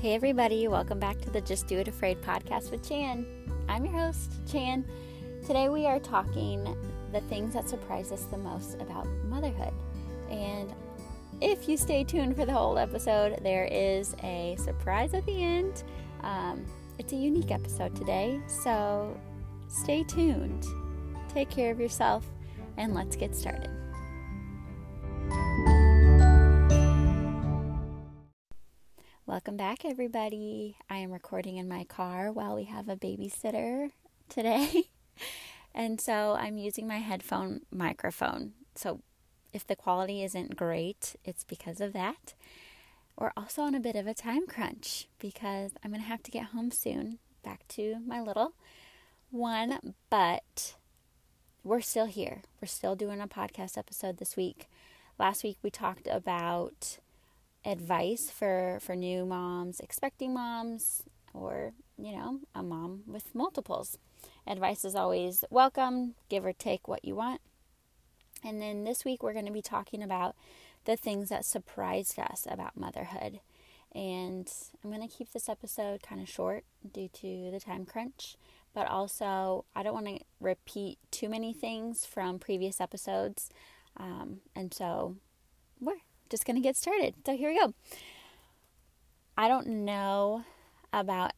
Hey, everybody, welcome back to the Just Do It Afraid podcast with Chan. I'm your host, Chan. Today we are talking the things that surprise us the most about motherhood. And if you stay tuned for the whole episode, there is a surprise at the end. Um, it's a unique episode today, so stay tuned. Take care of yourself, and let's get started. Welcome back, everybody. I am recording in my car while we have a babysitter today. and so I'm using my headphone microphone. So if the quality isn't great, it's because of that. We're also on a bit of a time crunch because I'm going to have to get home soon, back to my little one, but we're still here. We're still doing a podcast episode this week. Last week we talked about advice for for new moms, expecting moms, or you know, a mom with multiples. Advice is always welcome. Give or take what you want. And then this week we're going to be talking about the things that surprised us about motherhood. And I'm going to keep this episode kind of short due to the time crunch, but also I don't want to repeat too many things from previous episodes. Um, and so we're just going to get started. So here we go. I don't know about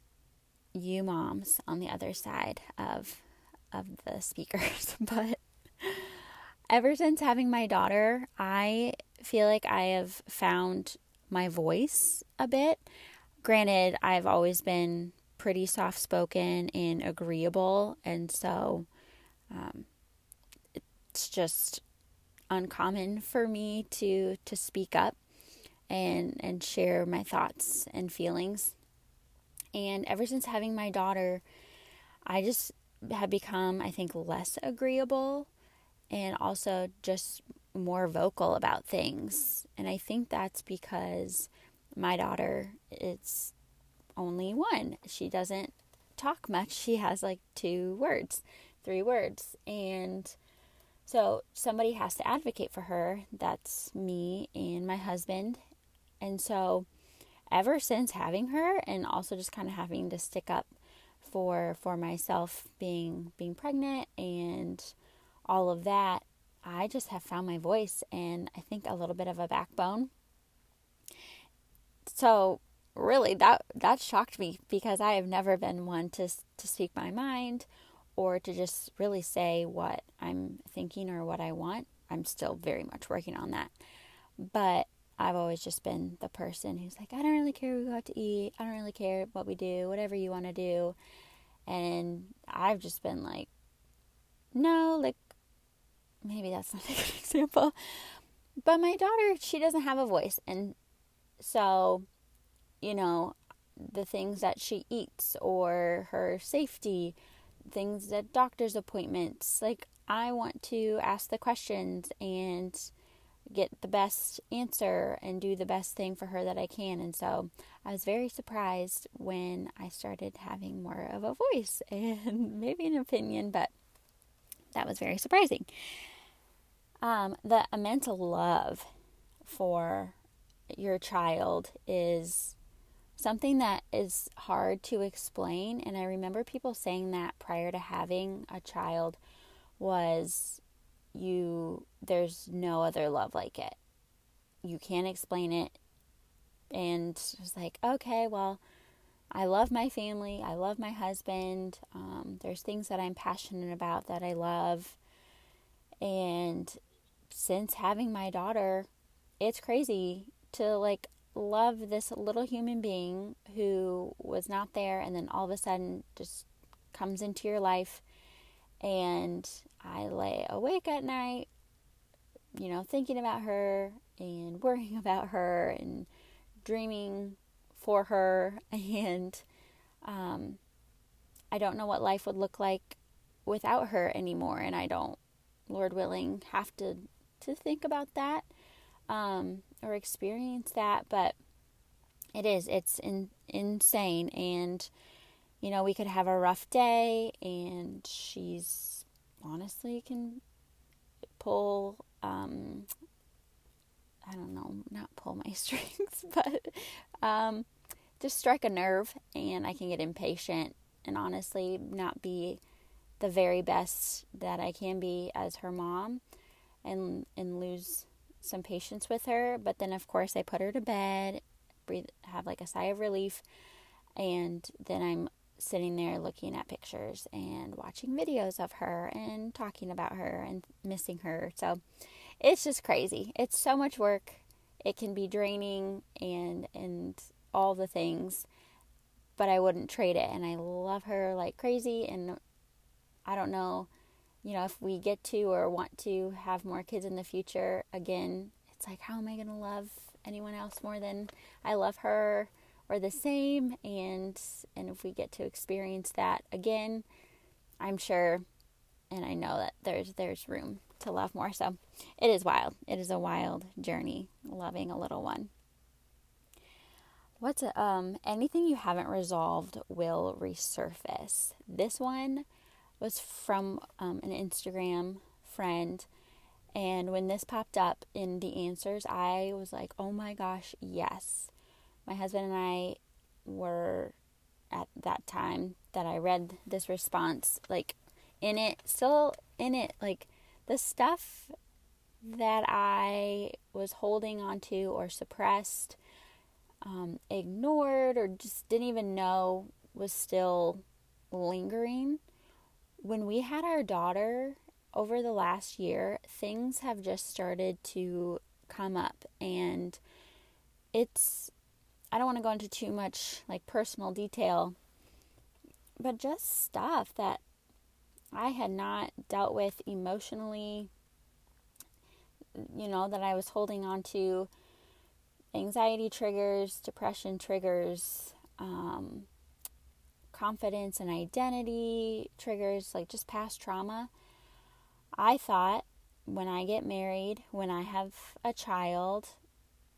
you moms on the other side of of the speakers, but ever since having my daughter, I feel like I have found my voice a bit. Granted, I've always been pretty soft spoken and agreeable, and so um, it's just uncommon for me to to speak up and and share my thoughts and feelings. And ever since having my daughter, I just have become I think less agreeable and also just more vocal about things. And I think that's because my daughter it's only one. She doesn't talk much. She has like two words, three words. And so somebody has to advocate for her. That's me and my husband. And so ever since having her and also just kind of having to stick up for for myself being being pregnant and all of that, I just have found my voice and I think a little bit of a backbone. So really that that shocked me because I have never been one to to speak my mind or to just really say what I'm thinking or what I want. I'm still very much working on that. But I've always just been the person who's like, I don't really care we go out to eat. I don't really care what we do, whatever you want to do. And I've just been like, no, like, maybe that's not a good example. But my daughter, she doesn't have a voice. And so, you know, the things that she eats or her safety things at doctor's appointments. Like, I want to ask the questions and get the best answer and do the best thing for her that I can. And so I was very surprised when I started having more of a voice and maybe an opinion, but that was very surprising. Um, the immense love for your child is something that is hard to explain. And I remember people saying that prior to having a child was you, there's no other love like it. You can't explain it. And it was like, okay, well, I love my family. I love my husband. Um, there's things that I'm passionate about that I love. And since having my daughter, it's crazy to like love this little human being who was not there and then all of a sudden just comes into your life and I lay awake at night you know thinking about her and worrying about her and dreaming for her. And um, I don't know what life would look like without her anymore. And I don't lord willing have to to think about that. Um, or experience that, but it is. It's in, insane. And, you know, we could have a rough day, and she's honestly can pull, um, I don't know, not pull my strings, but um, just strike a nerve and I can get impatient and honestly not be the very best that I can be as her mom and and lose some patience with her but then of course I put her to bed breathe have like a sigh of relief and then I'm sitting there looking at pictures and watching videos of her and talking about her and missing her. So it's just crazy. It's so much work. It can be draining and and all the things but I wouldn't trade it and I love her like crazy and I don't know you know if we get to or want to have more kids in the future again it's like how am I going to love anyone else more than I love her or the same? And and if we get to experience that again I'm sure and I know that there's there's room to love more. So it is wild. It is a wild journey loving a little one. What's um anything you haven't resolved will resurface. This one was from um, an Instagram friend and when this popped up in the answers I was like oh my gosh yes my husband and I were at that time that I read this response, like in it, still in it, like the stuff that I was holding onto or suppressed, um, ignored, or just didn't even know was still lingering. When we had our daughter over the last year, things have just started to come up, and it's I don't want to go into too much like personal detail, but just stuff that I had not dealt with emotionally, you know, that I was holding on to. Anxiety triggers, depression triggers, um, confidence and identity triggers, like just past trauma. I thought when I get married, when I have a child,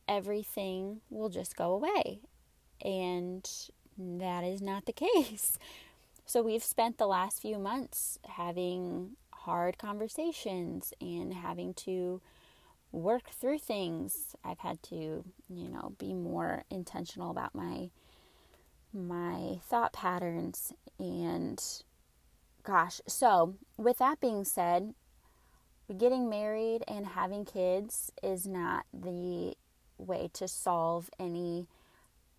everything will just go away. And that is not the case. So we've spent the last few months having hard conversations and having to work through things. I've had to, you know, be more intentional about my my thought patterns and gosh. So, with that being said, getting married and having kids is not the way to solve any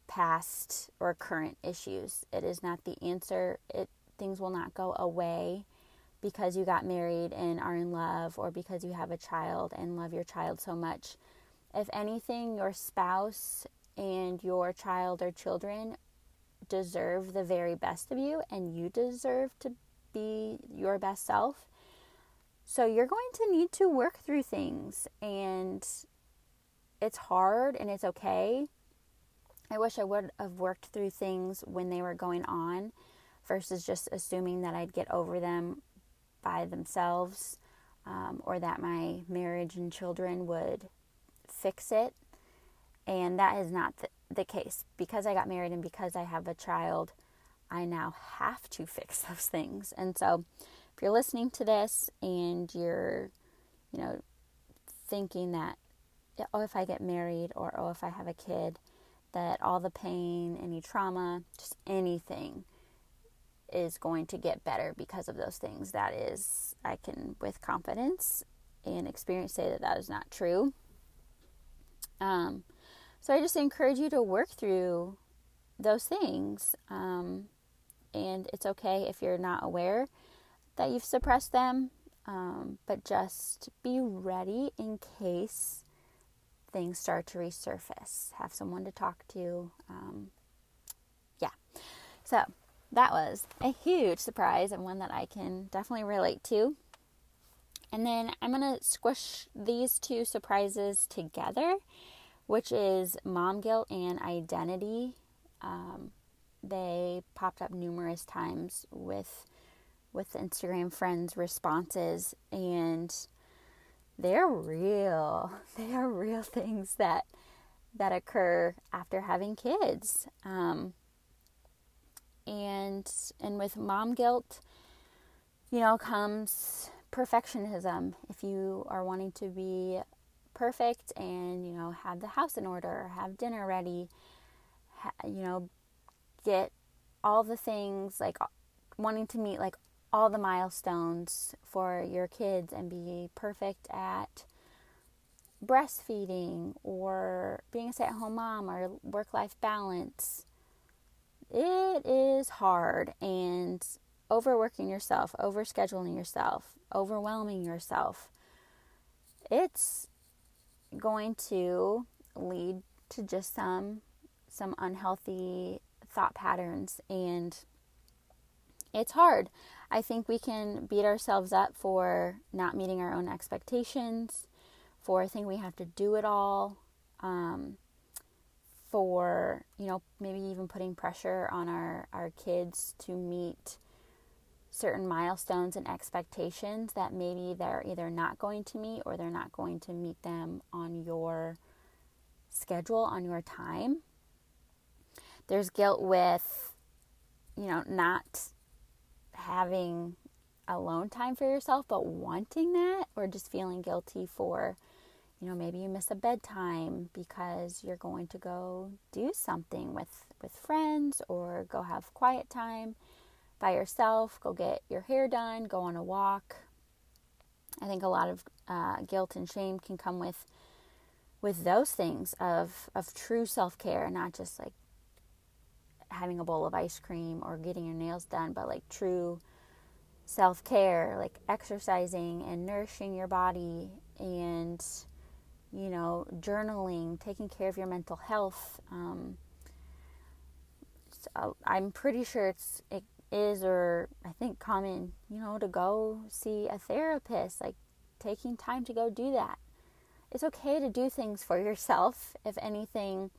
past or current issues. It is not the answer. It things will not go away because you got married and are in love or because you have a child and love your child so much. If anything, your spouse and your child or children deserve the very best of you and you deserve to be your best self. So you're going to need to work through things and it's hard and it's okay. I wish I would have worked through things when they were going on versus just assuming that I'd get over them by themselves um, or that my marriage and children would fix it. And that is not the, the case. Because I got married and because I have a child, I now have to fix those things. And so if you're listening to this and you're, you know, thinking that oh, if I get married or oh, if I have a kid, that all the pain, any trauma, just anything is going to get better because of those things. That is, I can with confidence and experience say that that is not true. Um, so I just encourage you to work through those things. Um, and it's okay if you're not aware that you've suppressed them, um, but just be ready in case things start to resurface. Have someone to talk to. Um, yeah. So that was a huge surprise and one that I can definitely relate to. And then I'm going to squish these two surprises together, which is mom guilt and identity. Um, they popped up numerous times with with Instagram friends' responses, and they're real. They are real things that that occur after having kids. Um, and and with mom guilt, you know, comes perfectionism. If you are wanting to be perfect and you know have the house in order, have dinner ready, you know, get all the things like wanting to meet like all the milestones for your kids and be perfect at breastfeeding or being a stay at home mom or work life balance. It is hard and overworking yourself, overscheduling yourself, overwhelming yourself. It's going to lead to just some some unhealthy thought patterns and it's hard. I think we can beat ourselves up for not meeting our own expectations, for thinking we have to do it all, um, for, you know, maybe even putting pressure on our, our kids to meet certain milestones and expectations that maybe they're either not going to meet or they're not going to meet them on your schedule, on your time. There's guilt with, you know, not having alone time for yourself, but wanting that, or just feeling guilty for, you know, maybe you miss a bedtime because you're going to go do something with with friends or go have quiet time by yourself, go get your hair done, go on a walk. I think a lot of uh, guilt and shame can come with with those things of of true self care, not just like having a bowl of ice cream or getting your nails done, but like true self care, like exercising and nourishing your body and, you know, journaling, taking care of your mental health. Um, so I'm pretty sure it's, it is, or I think common, you know, to go see a therapist, like taking time to go do that. It's okay to do things for yourself. If anything,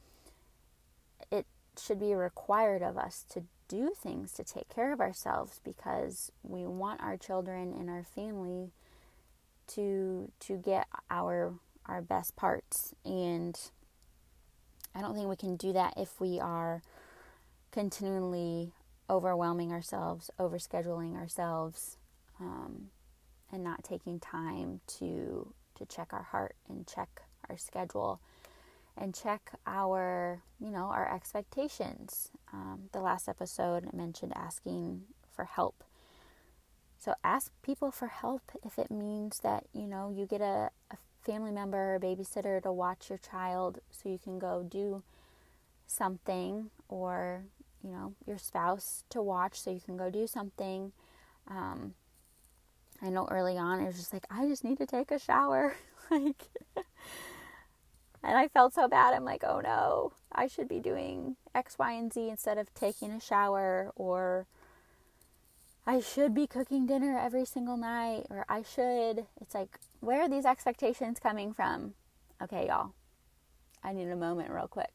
it should be required of us to do things to take care of ourselves because we want our children and our family to to get our our best parts and I don't think we can do that if we are continually overwhelming ourselves, overscheduling ourselves, um, and not taking time to to check our heart and check our schedule and check our, you know, our expectations. Um, the last episode I mentioned asking for help. So ask people for help if it means that, you know, you get a, a family member or a babysitter to watch your child so you can go do something or, know, your spouse to watch so you can go do something. Um, I know early on it was just like, I just need to take a shower. like, and I felt so bad. I'm like, oh no, I should be doing X, Y, and Z instead of taking a shower, or I should be cooking dinner every single night, or I should. It's like, where are these expectations coming from? Okay, y'all, I need a moment real quick.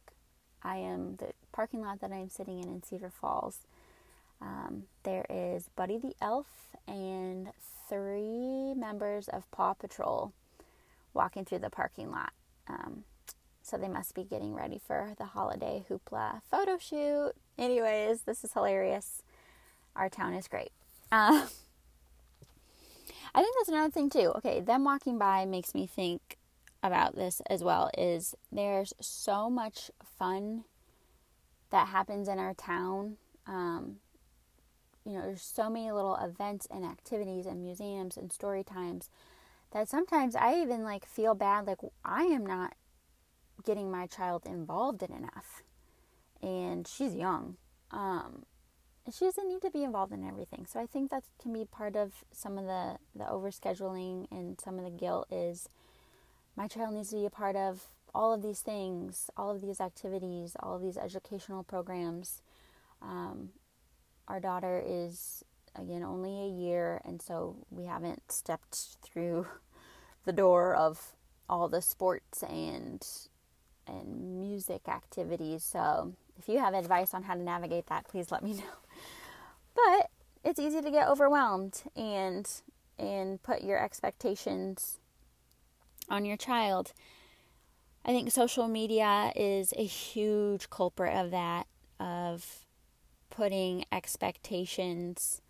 I am the parking lot that I'm sitting in in Cedar Falls. Um, there is Buddy the Elf and three members of Paw Patrol walking through the parking lot. Um, so they must be getting ready for the holiday hoopla photo shoot. Anyways, this is hilarious. Our town is great. Uh, I think that's another thing too. Okay, them walking by makes me think about this as well. Is there's so much fun that happens in our town. Um, you know, there's so many little events and activities and museums and story times that sometimes I even like feel bad like I am not getting my child involved in enough. And she's young. Um, she doesn't need to be involved in everything. So I think that can be part of some of the, the overscheduling and some of the guilt is my child needs to be a part of all of these things, all of these activities, all of these educational programs. Um, our daughter is, again, only a year, and so we haven't stepped through the door of all the sports and and music activities. So, if you have advice on how to navigate that, please let me know. But it's easy to get overwhelmed and and put your expectations on your child. I think social media is a huge culprit of that of putting expectations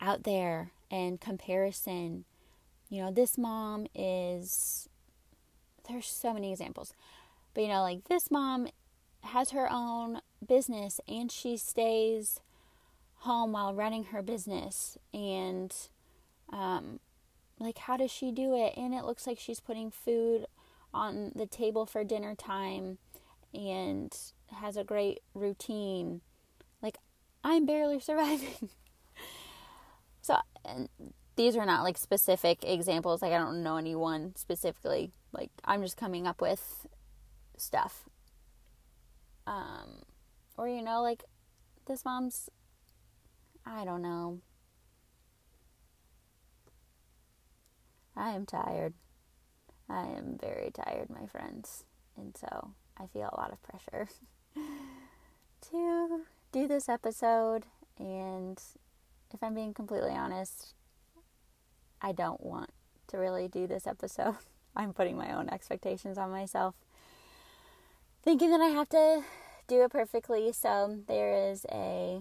out there and comparison. You know, this mom is there's so many examples. But you know, like this mom has her own business and she stays home while running her business and um, like how does she do it and it looks like she's putting food on the table for dinner time and has a great routine. Like i'm barely surviving. So and these are not like specific examples. Like i don't know anyone specifically. Like i'm just coming up with stuff. Um or you know like this mom's i don't know. I am tired. I am very tired, my friends. And so I feel a lot of pressure to do this episode. And if I'm being completely honest, I don't want to really do this episode. I'm putting my own expectations on myself, thinking that I have to do it perfectly. So there is a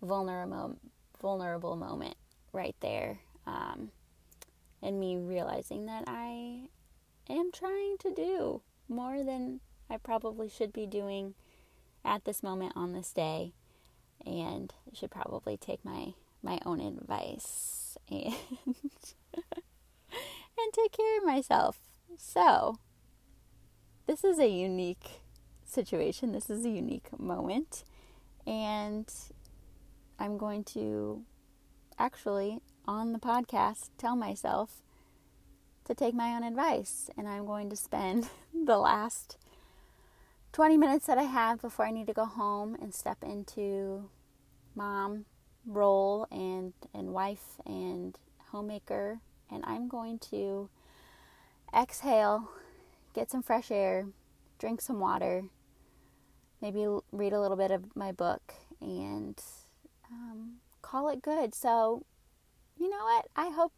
vulnerable, vulnerable moment right there. Um, and me realizing that I am trying to do more than I probably should be doing at this moment on this day and should probably take my my own advice and and take care of myself. So, this is a unique situation. This is a unique moment and I'm going to actually on the podcast tell myself to take my own advice. And I'm going to spend the last 20 minutes that I have before I need to go home and step into mom role and, and wife and homemaker. And I'm going to exhale, get some fresh air, drink some water, maybe read a little bit of my book, and um, call it good. So, you know what? I hope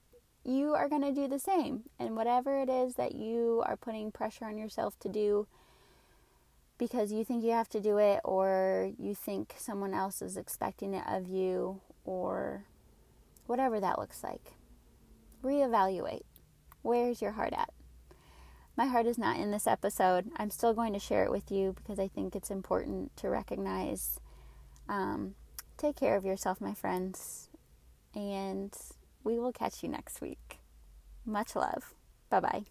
you are going to do the same. And whatever it is that you are putting pressure on yourself to do because you think you have to do it or you think someone else is expecting it of you or whatever that looks like, reevaluate. Where's your heart at? My heart is not in this episode. I'm still going to share it with you because I think it's important to recognize. Um, take care of yourself, my friends and we will catch you next week. Much love. Bye bye.